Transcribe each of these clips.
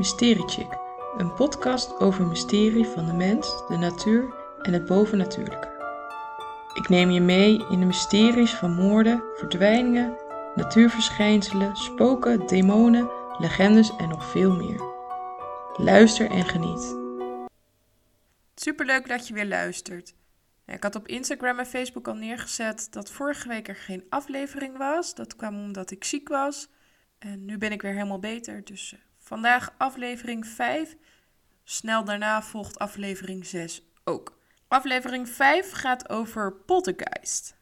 Mysteriechick, een podcast over mysterie van de mens, de natuur en het bovennatuurlijke. Ik neem je mee in de mysteries van moorden, verdwijningen, natuurverschijnselen, spoken, demonen, legendes en nog veel meer. Luister en geniet. Superleuk dat je weer luistert. Ik had op Instagram en Facebook al neergezet dat vorige week er geen aflevering was. Dat kwam omdat ik ziek was. En nu ben ik weer helemaal beter. Dus eh, vandaag aflevering 5. Snel daarna volgt aflevering 6 ook. Aflevering 5 gaat over poltergeist.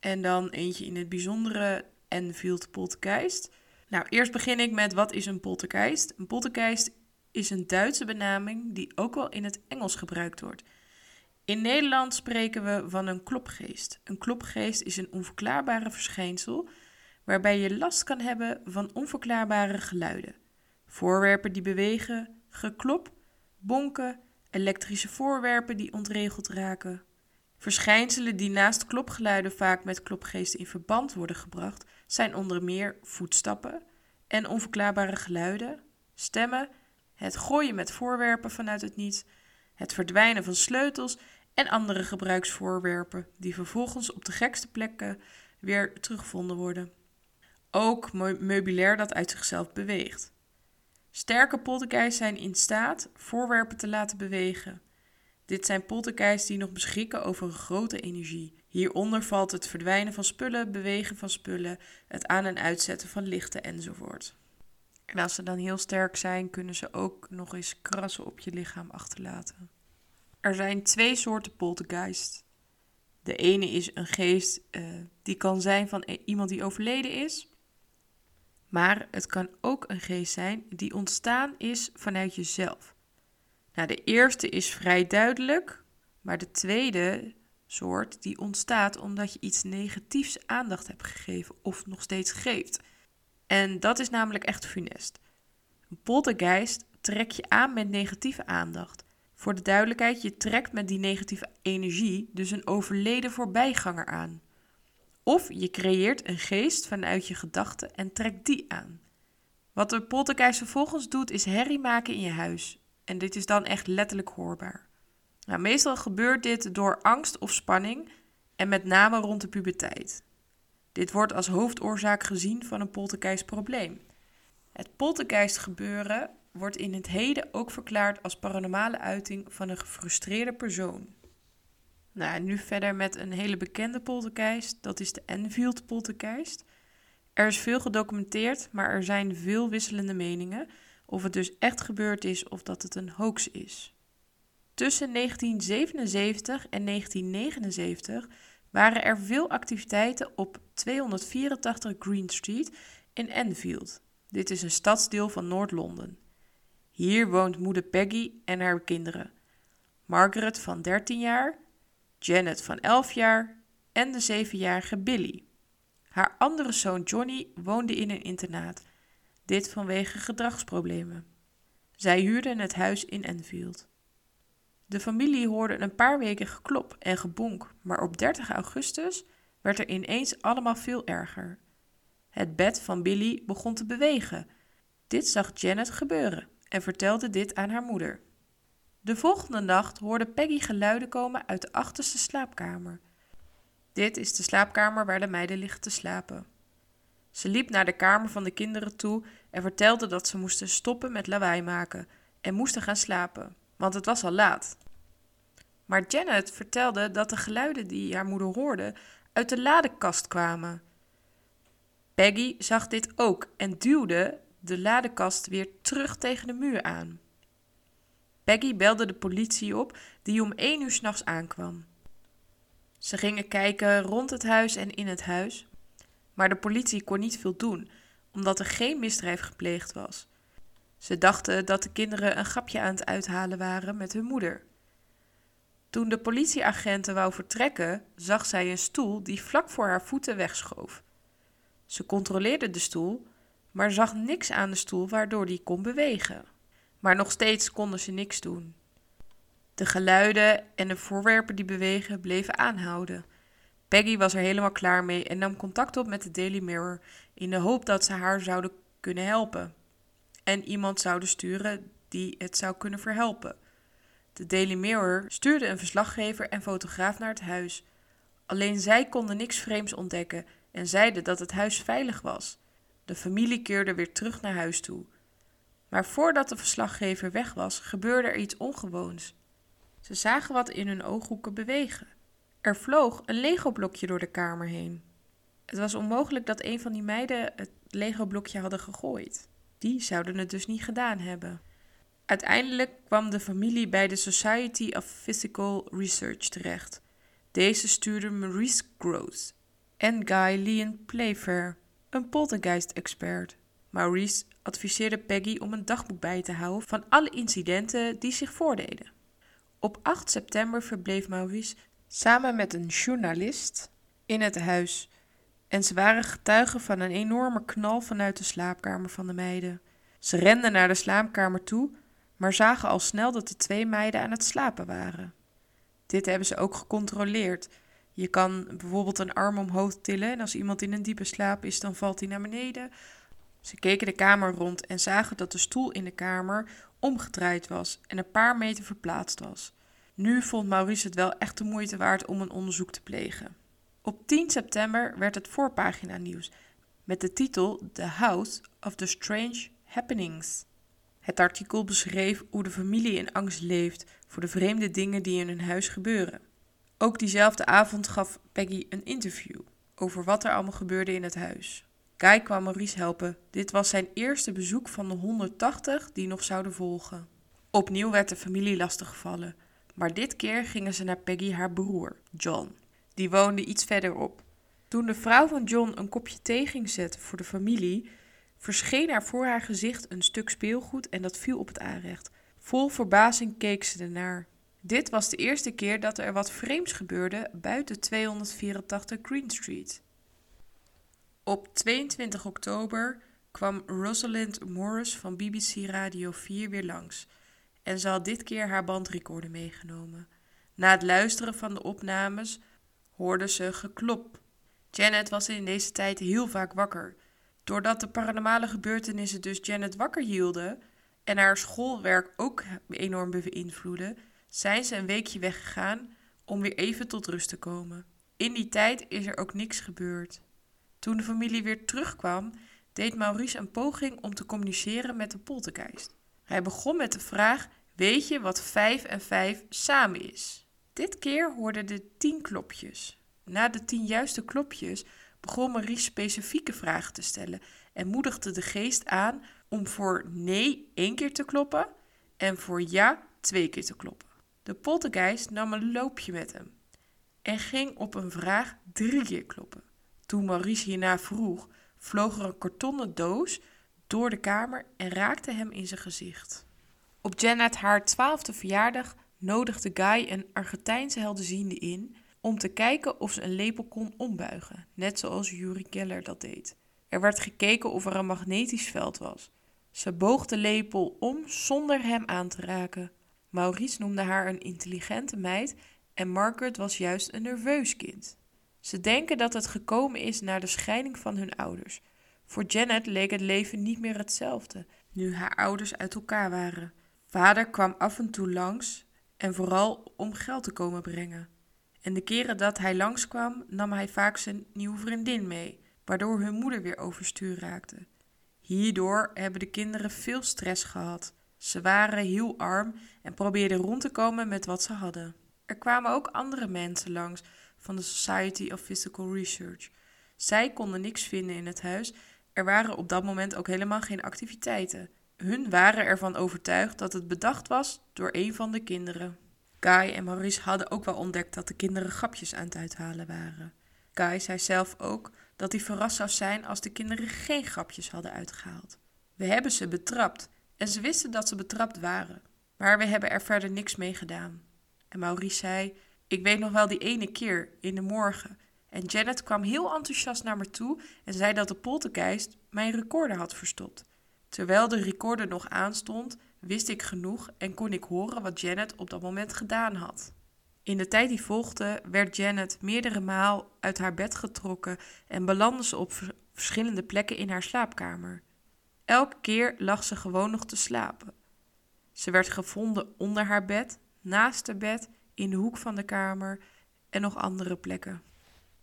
En dan eentje in het bijzondere Enfield poltergeist. Nou, eerst begin ik met wat is een poltergeist? Een poltergeist is een Duitse benaming die ook wel in het Engels gebruikt wordt. In Nederland spreken we van een klopgeest. Een klopgeest is een onverklaarbare verschijnsel waarbij je last kan hebben van onverklaarbare geluiden. Voorwerpen die bewegen, geklop, bonken, elektrische voorwerpen die ontregeld raken. Verschijnselen die naast klopgeluiden vaak met klopgeesten in verband worden gebracht, zijn onder meer voetstappen en onverklaarbare geluiden, stemmen, het gooien met voorwerpen vanuit het niets, het verdwijnen van sleutels en andere gebruiksvoorwerpen die vervolgens op de gekste plekken weer teruggevonden worden. Ook meubilair dat uit zichzelf beweegt. Sterke poltergeists zijn in staat voorwerpen te laten bewegen. Dit zijn poltergeists die nog beschikken over een grote energie. Hieronder valt het verdwijnen van spullen, bewegen van spullen, het aan- en uitzetten van lichten enzovoort. En als ze dan heel sterk zijn, kunnen ze ook nog eens krassen op je lichaam achterlaten. Er zijn twee soorten poltergeist. De ene is een geest uh, die kan zijn van iemand die overleden is. Maar het kan ook een geest zijn die ontstaan is vanuit jezelf. Nou, de eerste is vrij duidelijk, maar de tweede soort die ontstaat omdat je iets negatiefs aandacht hebt gegeven of nog steeds geeft. En dat is namelijk echt funest. Een poltergeist trek je aan met negatieve aandacht. Voor de duidelijkheid, je trekt met die negatieve energie dus een overleden voorbijganger aan. Of je creëert een geest vanuit je gedachten en trekt die aan. Wat de poltergeist vervolgens doet, is herrie maken in je huis. En dit is dan echt letterlijk hoorbaar. Nou, meestal gebeurt dit door angst of spanning en met name rond de puberteit. Dit wordt als hoofdoorzaak gezien van een poltergeistprobleem. Het poltergeist gebeuren wordt in het heden ook verklaard als paranormale uiting van een gefrustreerde persoon. Nou, nu verder met een hele bekende poltergeist, dat is de Enfield poltergeist. Er is veel gedocumenteerd, maar er zijn veel wisselende meningen of het dus echt gebeurd is of dat het een hoax is. Tussen 1977 en 1979 waren er veel activiteiten op 284 Green Street in Enfield. Dit is een stadsdeel van Noord-Londen. Hier woont moeder Peggy en haar kinderen. Margaret van 13 jaar, Janet van 11 jaar en de 7-jarige Billy. Haar andere zoon Johnny woonde in een internaat. Dit vanwege gedragsproblemen. Zij huurden het huis in Enfield. De familie hoorde een paar weken geklop en gebonk, maar op 30 augustus werd er ineens allemaal veel erger. Het bed van Billy begon te bewegen. Dit zag Janet gebeuren en vertelde dit aan haar moeder. De volgende nacht hoorde Peggy geluiden komen uit de achterste slaapkamer. Dit is de slaapkamer waar de meiden liggen te slapen. Ze liep naar de kamer van de kinderen toe en vertelde dat ze moesten stoppen met lawaai maken en moesten gaan slapen, want het was al laat. Maar Janet vertelde dat de geluiden die haar moeder hoorde uit de ladekast kwamen. Peggy zag dit ook en duwde de ladekast weer terug tegen de muur aan. Peggy belde de politie op, die om één uur s'nachts aankwam. Ze gingen kijken rond het huis en in het huis, maar de politie kon niet veel doen, omdat er geen misdrijf gepleegd was. Ze dachten dat de kinderen een grapje aan het uithalen waren met hun moeder. Toen de politieagenten wou vertrekken, zag zij een stoel die vlak voor haar voeten wegschoof. Ze controleerde de stoel, maar zag niks aan de stoel waardoor die kon bewegen. Maar nog steeds konden ze niks doen. De geluiden en de voorwerpen die bewegen bleven aanhouden. Peggy was er helemaal klaar mee en nam contact op met de Daily Mirror in de hoop dat ze haar zouden kunnen helpen. en iemand zouden sturen die het zou kunnen verhelpen. De Daily Mirror stuurde een verslaggever en fotograaf naar het huis. Alleen zij konden niks vreemds ontdekken en zeiden dat het huis veilig was. De familie keerde weer terug naar huis toe. Maar voordat de verslaggever weg was, gebeurde er iets ongewoons. Ze zagen wat in hun ooghoeken bewegen. Er vloog een Lego-blokje door de kamer heen. Het was onmogelijk dat een van die meiden het Lego-blokje hadden gegooid. Die zouden het dus niet gedaan hebben. Uiteindelijk kwam de familie bij de Society of Physical Research terecht. Deze stuurde Maurice Gross en Guy Leon Playfair, een poltergeist-expert. Maurice adviseerde Peggy om een dagboek bij te houden van alle incidenten die zich voordeden. Op 8 september verbleef Maurice samen met een journalist in het huis en ze waren getuigen van een enorme knal vanuit de slaapkamer van de meiden. Ze renden naar de slaapkamer toe, maar zagen al snel dat de twee meiden aan het slapen waren. Dit hebben ze ook gecontroleerd. Je kan bijvoorbeeld een arm omhoog tillen en als iemand in een diepe slaap is, dan valt hij naar beneden. Ze keken de kamer rond en zagen dat de stoel in de kamer omgedraaid was en een paar meter verplaatst was. Nu vond Maurice het wel echt de moeite waard om een onderzoek te plegen. Op 10 september werd het voorpagina nieuws met de titel The House of the Strange Happenings. Het artikel beschreef hoe de familie in angst leeft voor de vreemde dingen die in hun huis gebeuren. Ook diezelfde avond gaf Peggy een interview over wat er allemaal gebeurde in het huis. Guy kwam Maurice helpen. Dit was zijn eerste bezoek van de 180 die nog zouden volgen. Opnieuw werd de familie lastiggevallen, maar dit keer gingen ze naar Peggy haar broer, John. Die woonde iets verderop. Toen de vrouw van John een kopje thee ging zetten voor de familie, verscheen er voor haar gezicht een stuk speelgoed en dat viel op het aanrecht. Vol verbazing keek ze ernaar. Dit was de eerste keer dat er wat vreemds gebeurde buiten 284 Green Street. Op 22 oktober kwam Rosalind Morris van BBC Radio 4 weer langs en ze had dit keer haar bandrecorder meegenomen. Na het luisteren van de opnames hoorde ze geklop. Janet was in deze tijd heel vaak wakker. Doordat de paranormale gebeurtenissen dus Janet wakker hielden en haar schoolwerk ook enorm beïnvloeden, zijn ze een weekje weggegaan om weer even tot rust te komen. In die tijd is er ook niks gebeurd. Toen de familie weer terugkwam, deed Maurice een poging om te communiceren met de poltergeist. Hij begon met de vraag: Weet je wat 5 en 5 samen is? Dit keer hoorden de tien klopjes. Na de tien juiste klopjes begon Maurice specifieke vragen te stellen en moedigde de geest aan om voor nee één keer te kloppen en voor ja twee keer te kloppen. De poltergeist nam een loopje met hem en ging op een vraag drie keer kloppen. Toen Maurice hierna vroeg, vloog er een kartonnen doos door de kamer en raakte hem in zijn gezicht. Op Janet haar twaalfde verjaardag nodigde Guy een Argentijnse helderziende in om te kijken of ze een lepel kon ombuigen, net zoals Yuri Geller dat deed. Er werd gekeken of er een magnetisch veld was. Ze boog de lepel om zonder hem aan te raken. Maurice noemde haar een intelligente meid en Margaret was juist een nerveus kind. Ze denken dat het gekomen is na de scheiding van hun ouders. Voor Janet leek het leven niet meer hetzelfde, nu haar ouders uit elkaar waren. Vader kwam af en toe langs en vooral om geld te komen brengen. En de keren dat hij langskwam, nam hij vaak zijn nieuwe vriendin mee, waardoor hun moeder weer overstuur raakte. Hierdoor hebben de kinderen veel stress gehad. Ze waren heel arm en probeerden rond te komen met wat ze hadden. Er kwamen ook andere mensen langs van de Society of Physical Research. Zij konden niks vinden in het huis. Er waren op dat moment ook helemaal geen activiteiten. Hun waren ervan overtuigd dat het bedacht was door een van de kinderen. Guy en Maurice hadden ook wel ontdekt dat de kinderen grapjes aan het uithalen waren. Guy zei zelf ook dat hij verrast zou zijn als de kinderen geen grapjes hadden uitgehaald. We hebben ze betrapt en ze wisten dat ze betrapt waren, maar we hebben er verder niks mee gedaan. En Maurice zei: Ik weet nog wel die ene keer in de morgen. En Janet kwam heel enthousiast naar me toe en zei dat de poltergeist mijn recorder had verstopt. Terwijl de recorder nog aanstond, wist ik genoeg en kon ik horen wat Janet op dat moment gedaan had. In de tijd die volgde werd Janet meerdere maal uit haar bed getrokken en belandde ze op verschillende plekken in haar slaapkamer. Elke keer lag ze gewoon nog te slapen. Ze werd gevonden onder haar bed, naast het bed, in de hoek van de kamer en nog andere plekken.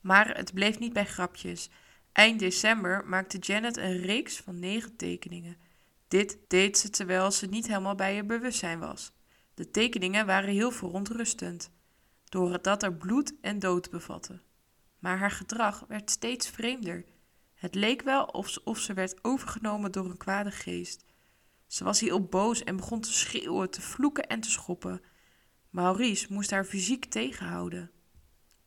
Maar het bleef niet bij grapjes. Eind december maakte Janet een reeks van negen tekeningen. Dit deed ze terwijl ze niet helemaal bij haar bewustzijn was. De tekeningen waren heel verontrustend, doordat er bloed en dood bevatten. Maar haar gedrag werd steeds vreemder. Het leek wel alsof ze werd overgenomen door een kwade geest. Ze was heel boos en begon te schreeuwen, te vloeken en te schoppen. Maurice moest haar fysiek tegenhouden.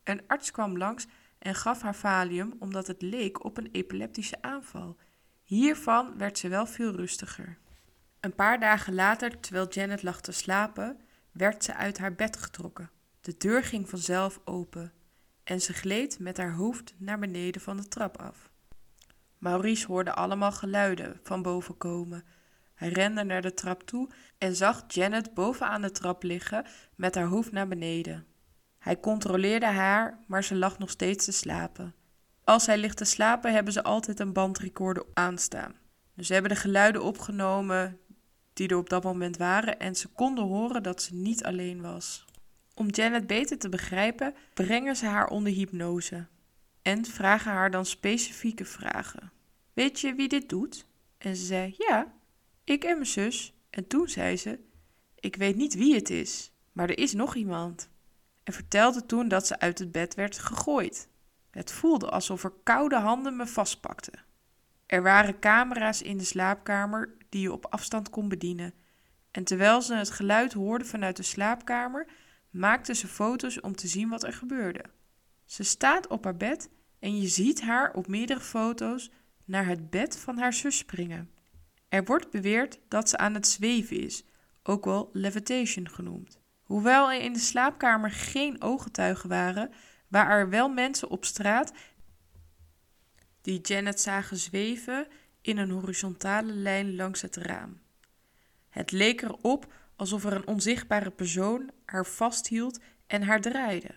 Een arts kwam langs en gaf haar valium omdat het leek op een epileptische aanval. Hiervan werd ze wel veel rustiger. Een paar dagen later, terwijl Janet lag te slapen, werd ze uit haar bed getrokken. De deur ging vanzelf open en ze gleed met haar hoofd naar beneden van de trap af. Maurice hoorde allemaal geluiden van boven komen. Hij rende naar de trap toe en zag Janet bovenaan de trap liggen met haar hoofd naar beneden. Hij controleerde haar, maar ze lag nog steeds te slapen. Als hij ligt te slapen, hebben ze altijd een bandrecorder aanstaan. Dus ze hebben de geluiden opgenomen die er op dat moment waren en ze konden horen dat ze niet alleen was. Om Janet beter te begrijpen, brengen ze haar onder hypnose en vragen haar dan specifieke vragen. Weet je wie dit doet? En ze zei: Ja, ik en mijn zus. En toen zei ze: Ik weet niet wie het is, maar er is nog iemand. En vertelde toen dat ze uit het bed werd gegooid. Het voelde alsof er koude handen me vastpakten. Er waren camera's in de slaapkamer die je op afstand kon bedienen. En terwijl ze het geluid hoorde vanuit de slaapkamer, maakte ze foto's om te zien wat er gebeurde. Ze staat op haar bed en je ziet haar op meerdere foto's naar het bed van haar zus springen. Er wordt beweerd dat ze aan het zweven is, ook wel levitation genoemd. Hoewel er in de slaapkamer geen ooggetuigen waren, waren er wel mensen op straat die Janet zagen zweven in een horizontale lijn langs het raam. Het leek erop alsof er een onzichtbare persoon haar vasthield en haar draaide.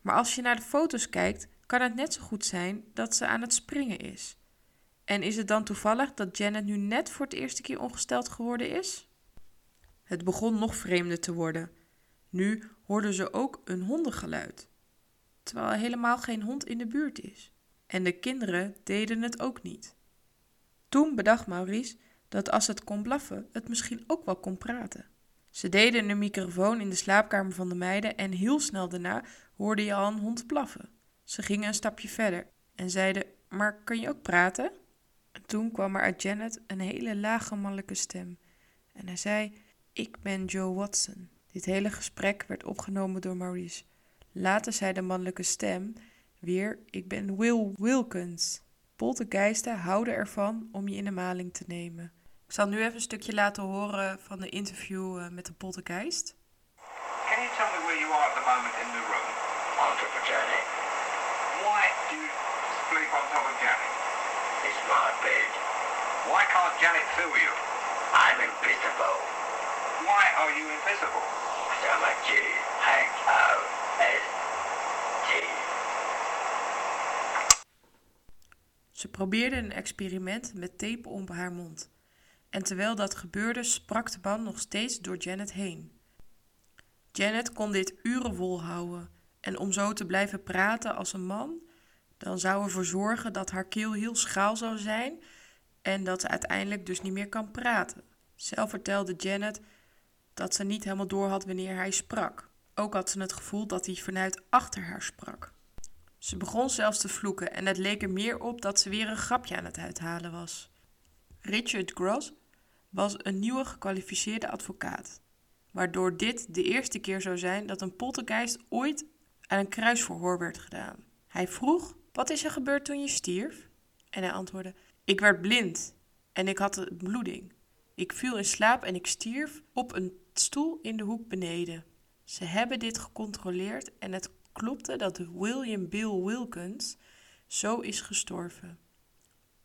Maar als je naar de foto's kijkt, kan het net zo goed zijn dat ze aan het springen is. En is het dan toevallig dat Janet nu net voor het eerste keer ongesteld geworden is? Het begon nog vreemder te worden. Nu hoorden ze ook een hondengeluid, terwijl er helemaal geen hond in de buurt is. En de kinderen deden het ook niet. Toen bedacht Maurice dat als het kon blaffen, het misschien ook wel kon praten. Ze deden een microfoon in de slaapkamer van de meiden en heel snel daarna hoorde je al een hond blaffen. Ze gingen een stapje verder en zeiden: Maar kan je ook praten? En toen kwam er uit Janet een hele lage mannelijke stem. En hij zei: Ik ben Joe Watson. Dit hele gesprek werd opgenomen door Maurice. Later zei de mannelijke stem weer: Ik ben Will Wilkins. Poltergeisten houden ervan om je in de maling te nemen. Ik zal nu even een stukje laten horen van de interview uh, met de poltergeist. Can you tell me where you are at the moment in the room? On top of Janet. Why do you sleep on top of Janet? It's my bed. Why you? I'm invisible. Why are you invisible? So my G H O S T. Ze probeerde een experiment met tape om haar mond. En terwijl dat gebeurde, sprak de band nog steeds door Janet heen. Janet kon dit uren volhouden. En om zo te blijven praten als een man, dan zou ervoor zorgen dat haar keel heel schaal zou zijn en dat ze uiteindelijk dus niet meer kan praten. Zelf vertelde Janet dat ze niet helemaal door had wanneer hij sprak. Ook had ze het gevoel dat hij vanuit achter haar sprak. Ze begon zelfs te vloeken en het leek er meer op dat ze weer een grapje aan het uithalen was. Richard Gross was een nieuwe gekwalificeerde advocaat, waardoor dit de eerste keer zou zijn dat een poltergeist ooit aan een kruisverhoor werd gedaan. Hij vroeg: Wat is er gebeurd toen je stierf? En hij antwoordde: Ik werd blind en ik had een bloeding. Ik viel in slaap en ik stierf op een stoel in de hoek beneden. Ze hebben dit gecontroleerd en het klopte dat William Bill Wilkins zo is gestorven.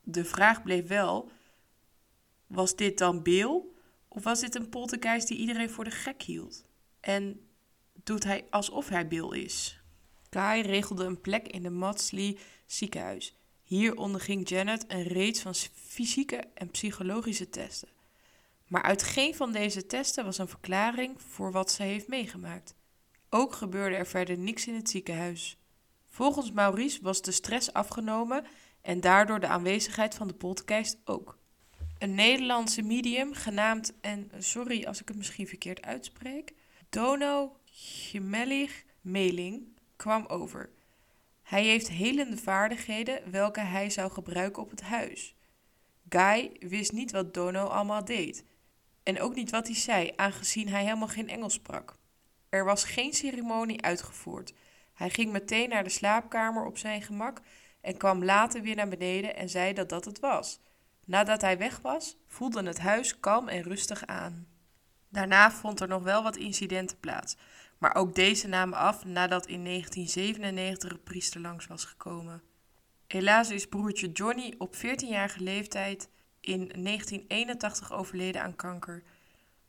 De vraag bleef wel: was dit dan Bill of was dit een poltergeist die iedereen voor de gek hield? En doet hij alsof hij Bill is? Kai regelde een plek in de Maudsley ziekenhuis Hier onderging Janet een reeks van fysieke en psychologische testen. Maar uit geen van deze testen was een verklaring voor wat ze heeft meegemaakt. Ook gebeurde er verder niks in het ziekenhuis. Volgens Maurice was de stress afgenomen en daardoor de aanwezigheid van de poltergeist ook. Een Nederlandse medium genaamd, en sorry als ik het misschien verkeerd uitspreek, Dono Gemellig Meling kwam over. Hij heeft helende vaardigheden welke hij zou gebruiken op het huis. Guy wist niet wat Dono allemaal deed en ook niet wat hij zei, aangezien hij helemaal geen Engels sprak. Er was geen ceremonie uitgevoerd. Hij ging meteen naar de slaapkamer op zijn gemak en kwam later weer naar beneden en zei dat dat het was. Nadat hij weg was, voelde het huis kalm en rustig aan. Daarna vond er nog wel wat incidenten plaats, maar ook deze namen af nadat in 1997 een priester langs was gekomen. Helaas is broertje Johnny op 14-jarige leeftijd in 1981 overleden aan kanker.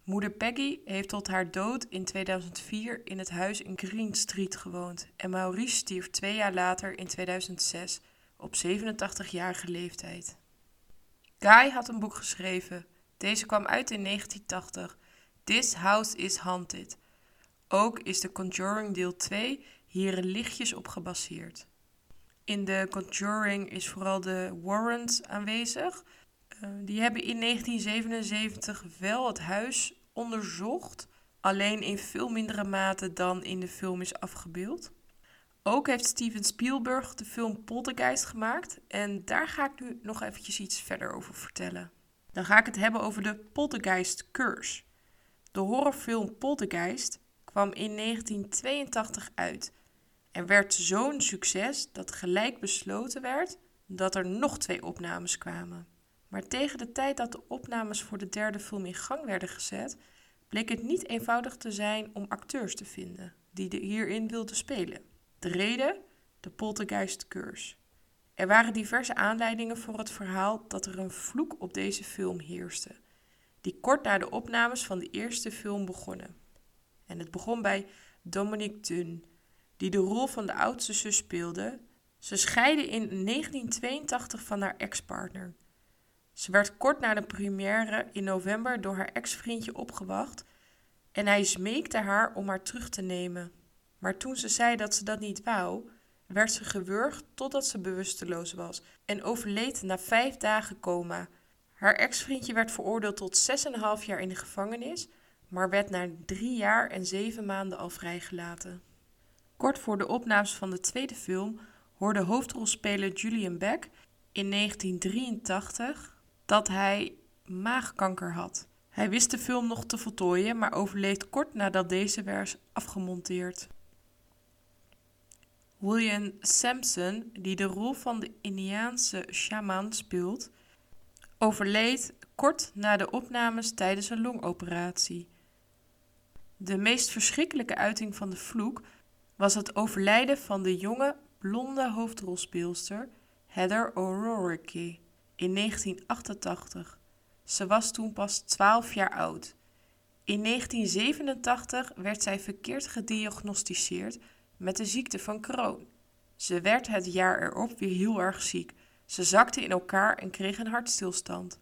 Moeder Peggy heeft tot haar dood in 2004 in het huis in Green Street gewoond en Maurice stierf twee jaar later in 2006 op 87-jarige leeftijd. Guy had een boek geschreven. Deze kwam uit in 1980. This House is Haunted. Ook is The Conjuring deel 2 hier lichtjes op gebaseerd. In The Conjuring is vooral de Warrens aanwezig. Uh, die hebben in 1977 wel het huis onderzocht, alleen in veel mindere mate dan in de film is afgebeeld. Ook heeft Steven Spielberg de film Poltergeist gemaakt en daar ga ik nu nog eventjes iets verder over vertellen. Dan ga ik het hebben over de Poltergeist Curse. De horrorfilm Poltergeist kwam in 1982 uit en werd zo'n succes dat gelijk besloten werd dat er nog twee opnames kwamen. Maar tegen de tijd dat de opnames voor de derde film in gang werden gezet, bleek het niet eenvoudig te zijn om acteurs te vinden die hierin wilden spelen. De reden? De poltergeist curse. Er waren diverse aanleidingen voor het verhaal dat er een vloek op deze film heerste, die kort na de opnames van de eerste film begonnen. En het begon bij Dominique Dunn, die de rol van de oudste zus speelde. Ze scheidde in 1982 van haar ex-partner. Ze werd kort na de première in november door haar ex-vriendje opgewacht en hij smeekte haar om haar terug te nemen. Maar toen ze zei dat ze dat niet wou, werd ze gewurgd totdat ze bewusteloos was en overleed na vijf dagen coma. Haar ex-vriendje werd veroordeeld tot 6,5 jaar in de gevangenis, maar werd na drie jaar en zeven maanden al vrijgelaten. Kort voor de opnames van de tweede film hoorde hoofdrolspeler Julian Beck in 1983 dat hij maagkanker had. Hij wist de film nog te voltooien, maar overleed kort nadat deze werd afgemonteerd. William Sampson, die de rol van de Indiaanse shaman speelt, overleed kort na de opnames tijdens een longoperatie. De meest verschrikkelijke uiting van de vloek was het overlijden van de jonge, blonde hoofdrolspeelster Heather O'Rourke in 1988. Ze was toen pas 12 jaar oud. In 1987 werd zij verkeerd gediagnosticeerd met de ziekte van Crohn. Ze werd het jaar erop weer heel erg ziek. Ze zakte in elkaar en kreeg een hartstilstand.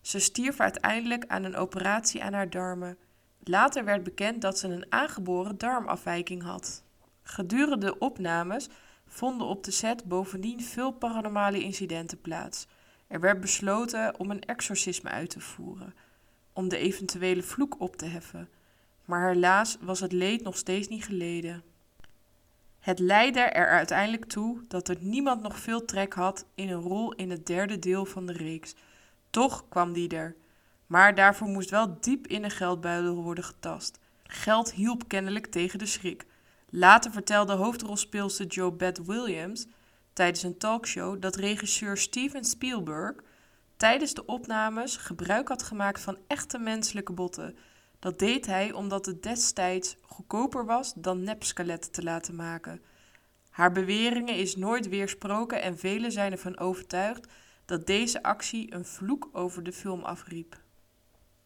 Ze stierf uiteindelijk aan een operatie aan haar darmen. Later werd bekend dat ze een aangeboren darmafwijking had. Gedurende de opnames vonden op de set bovendien veel paranormale incidenten plaats. Er werd besloten om een exorcisme uit te voeren, om de eventuele vloek op te heffen, maar helaas was het leed nog steeds niet geleden. Het leidde er uiteindelijk toe dat er niemand nog veel trek had in een rol in het derde deel van de reeks. Toch kwam die er. Maar daarvoor moest wel diep in de geldbuidel worden getast. Geld hielp kennelijk tegen de schrik. Later vertelde hoofdrolspeelster Joe Beth Williams tijdens een talkshow dat regisseur Steven Spielberg tijdens de opnames gebruik had gemaakt van echte menselijke botten. Dat deed hij omdat het destijds goedkoper was dan nepskeletten te laten maken. Haar beweringen is nooit weersproken en velen zijn ervan overtuigd dat deze actie een vloek over de film afriep.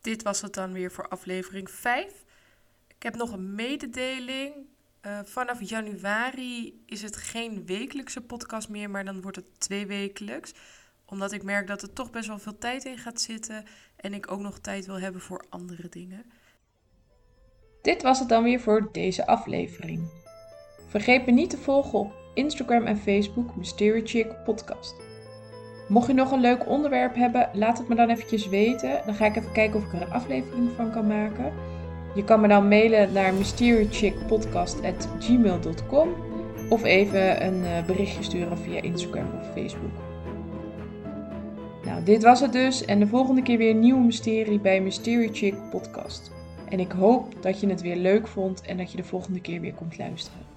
Dit was het dan weer voor aflevering 5. Ik heb nog een mededeling. Uh, vanaf januari is het geen wekelijkse podcast meer, maar dan wordt het twee wekelijks. Omdat ik merk dat er toch best wel veel tijd in gaat zitten en ik ook nog tijd wil hebben voor andere dingen. Dit was het dan weer voor deze aflevering. Vergeet me niet te volgen op Instagram en Facebook Mystery Chick Podcast. Mocht je nog een leuk onderwerp hebben, laat het me dan eventjes weten. Dan ga ik even kijken of ik er een aflevering van kan maken. Je kan me dan mailen naar mysterychickpodcast.gmail.com of even een eh, berichtje sturen via Instagram of Facebook. Nou, dit was het dus en de volgende keer weer een nieuwe mysterie bij Mystery Chick Podcast. En ik hoop dat je het weer leuk vond en dat je de volgende keer weer komt luisteren.